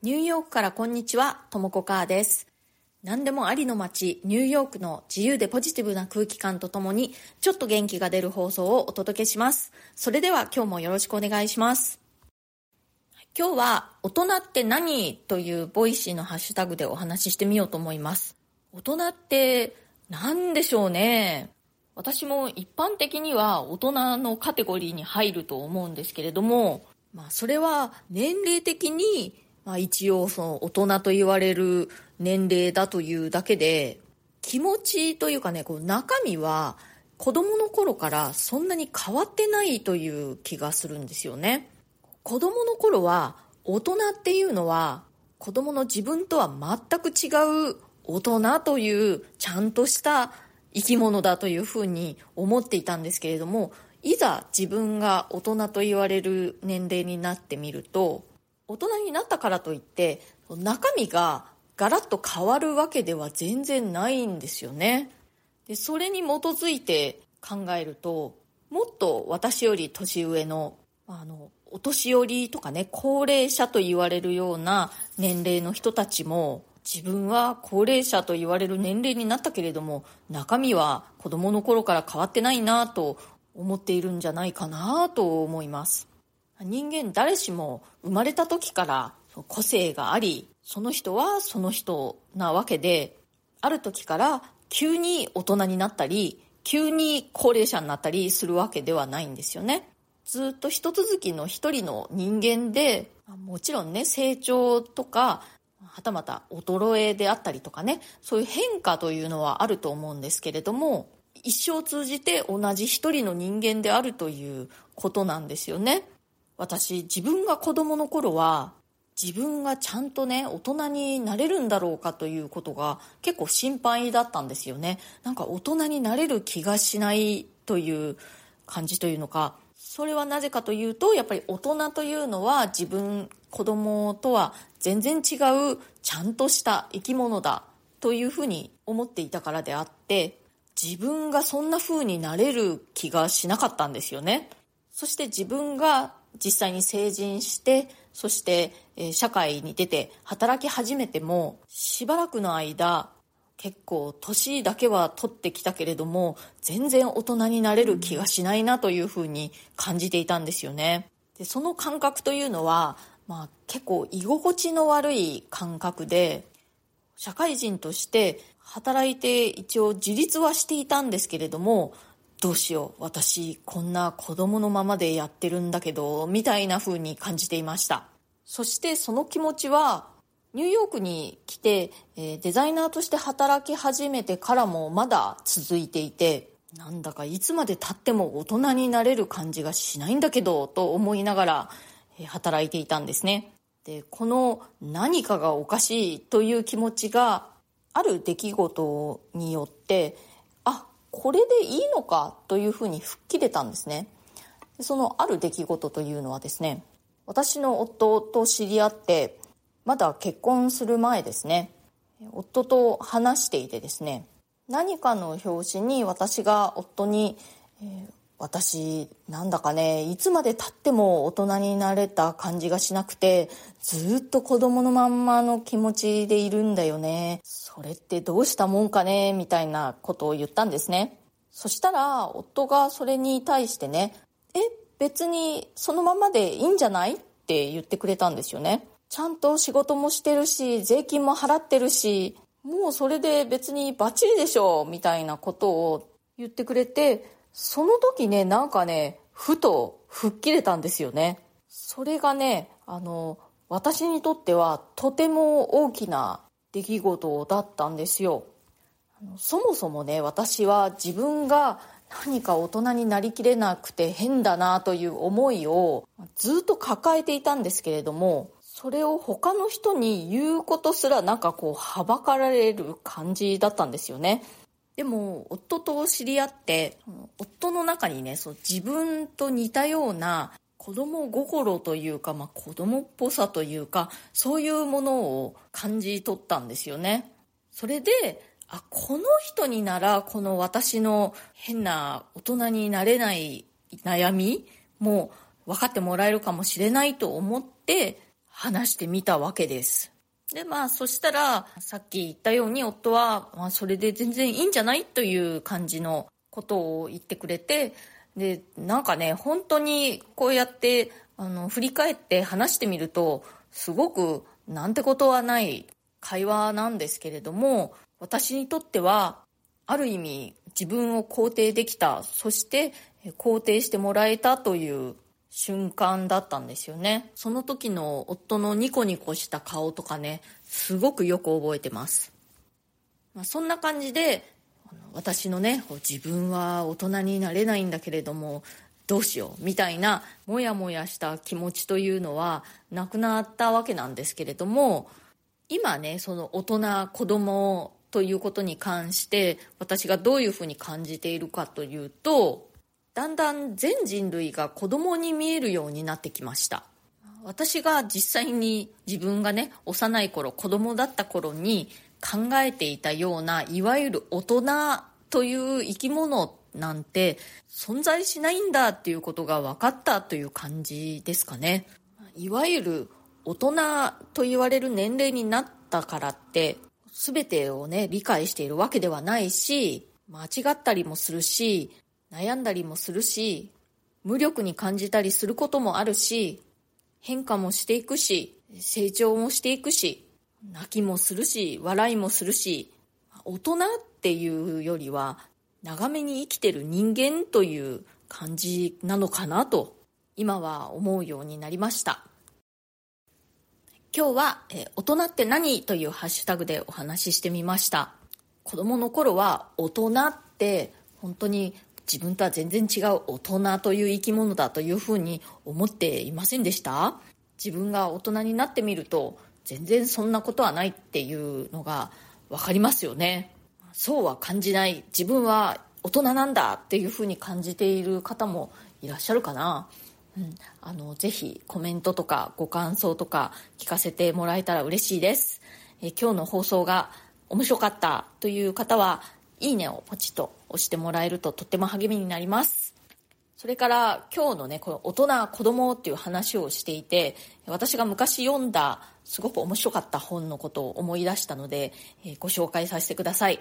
ニューヨークからこんにちは、ともこかーです。何でもありの街、ニューヨークの自由でポジティブな空気感とともに、ちょっと元気が出る放送をお届けします。それでは今日もよろしくお願いします。今日は、大人って何というボイシーのハッシュタグでお話ししてみようと思います。大人って何でしょうね。私も一般的には大人のカテゴリーに入ると思うんですけれども、まあそれは年齢的にまあ、一応その大人と言われる年齢だというだけで気持ちというかねこう中身は子供の頃からそんなに変わってないという気がするんですよね。子供の頃は大人っていうのは子供の自分とは全く違う大人というちゃんとした生き物だというふうに思っていたんですけれどもいざ自分が大人と言われる年齢になってみると大人になったからといって中身がガラッと変わるわけでは全然ないんですよね。でそれに基づいて考えるともっと私より年上のあのお年寄りとかね高齢者と言われるような年齢の人たちも自分は高齢者と言われる年齢になったけれども中身は子供の頃から変わってないなと思っているんじゃないかなと思います。人間誰しも生まれた時から個性がありその人はその人なわけである時から急に大人になったり急に高齢者になったりするわけではないんですよね。ずっと一続きの一人の人間でもちろんね成長とかはたまた衰えであったりとかねそういう変化というのはあると思うんですけれども一生通じて同じ一人の人間であるということなんですよね。私自分が子供の頃は自分がちゃんとね大人になれるんだろうかということが結構心配だったんですよね。なんか大人になれる気がしないという感じというのかそれはなぜかというとやっぱり大人というのは自分子供とは全然違うちゃんとした生き物だというふうに思っていたからであって自分がそんな風になれる気がしなかったんですよね。そして自分が実際に成人してそして、え社会に出て働き始めてもしばらくの間結構年だけは取ってきたけれども全然大人になれる気がしないなというふうに感じていたんですよね。でその感覚というのは、まあ、結構居心地の悪い感覚で社会人として働いて一応自立はしていたんですけれどもどうしよう私こんな子供のままでやってるんだけどみたいな風に感じていました。そしてその気持ちはニューヨークに来て、えー、デザイナーとして働き始めてからもまだ続いていてなんだかいつまでたっても大人になれる感じがしないんだけどと思いながら、働いていたんですね。でこの何かがおかしいという気持ちがある出来事によってこれでいいのかというふうに吹っ切れたんですね。そのある出来事というのはですね私の夫と知り合ってまだ結婚する前ですね。夫と話していてですね何かの表紙に私が夫に、えー、私なんだかねいつまでたっても大人になれた感じがしなくてずっと子供のまんまの気持ちでいるんだよね。それってどうしたもんかねみたいなことを言ったんですね。そしたら夫がそれに対してねえ別にそのままでいいんじゃないって言ってくれたんですよね。ちゃんと仕事もしてるし税金も払ってるしもうそれで別にバッチリでしょみたいなことを言ってくれてその時ねなんかねふと吹っ切れたんですよね。それがねあの私にとってはとても大きな出来事だったんですよ。そもそもね私は自分が何か大人になりきれなくて変だなという思いをずっと抱えていたんですけれどもそれを他の人に言うことすらなんかこうはばかられる感じだったんですよね。でも夫と知り合って夫の中にねそう自分と似たような子供心というか、まあ、子供っぽさというかそういうものを感じ取ったんですよねそれであこの人にならこの私の変な大人になれない悩みも分かってもらえるかもしれないと思って話してみたわけです。で、まあ、そしたら、さっき言ったように夫は、まあ、それで全然いいんじゃないという感じのことを言ってくれて、で、なんかね、本当にこうやって、あの、振り返って話してみると、すごくなんてことはない会話なんですけれども、私にとっては、ある意味自分を肯定できた、そして肯定してもらえたという瞬間だったんですよね。その時の夫のニコニコした顔とかね、すごくよく覚えてます。まあ、そんな感じで、私のね、自分は大人になれないんだけれども、どうしようみたいなモヤモヤした気持ちというのはなくなったわけなんですけれども今ねその大人子供ということに関して私がどういうふうに感じているかというとだんだん全人類が子供に見えるようになってきました。私が実際に自分がね幼い頃子供だった頃に考えていたようないわゆる大人という生き物なんて存在しないんだっていうことが分かったという感じですかね。いわゆる大人と言われる年齢になったからって全てをね理解しているわけではないし間違ったりもするし悩んだりもするし無力に感じたりすることもあるし変化もしていくし成長もしていくし泣きもするし笑いもするし大人っていうよりは長めに生きてる人間という感じなのかなと今は思うようになりました。今日は、え大人って何というハッシュタグでお話ししてみました。子供の頃は大人って本当に自分とは全然違う大人という生き物だというふうに思っていませんでした？自分が大人になってみると全然そんなことはないっていうのが分かりますよね。そうは感じない。自分は大人なんだっていうふうに感じている方もいらっしゃるかな、うん、あのぜひコメントとかご感想とか聞かせてもらえたら嬉しいです。え今日の放送が面白かったという方はいいねをポチッと押してもらえるととっても励みになります。それから今日のねこの大人子供っていう話をしていて私が昔読んだすごく面白かった本のことを思い出したので、えご紹介させてください。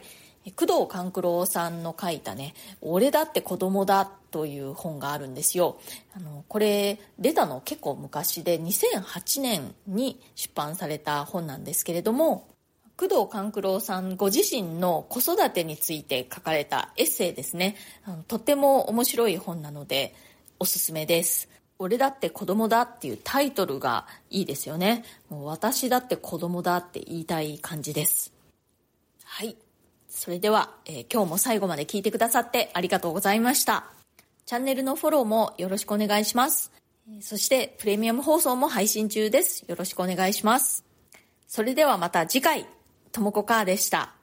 工藤官九郎さんの書いたね「俺だって子供だ」という本があるんですよ。あのこれ出たの結構昔で2008年に出版された本なんですけれども工藤官九郎さんご自身の子育てについて書かれたエッセイですねとっても面白い本なのでおすすめです俺だって子供だっていうタイトルがいいですよねもう私だって子供だって言いたい感じですはいそれでは、えー、今日も最後まで聞いてくださってありがとうございました。チャンネルのフォローもよろしくお願いします。そしてプレミアム放送も配信中です。よろしくお願いします。それではまた次回、ともこかーでした。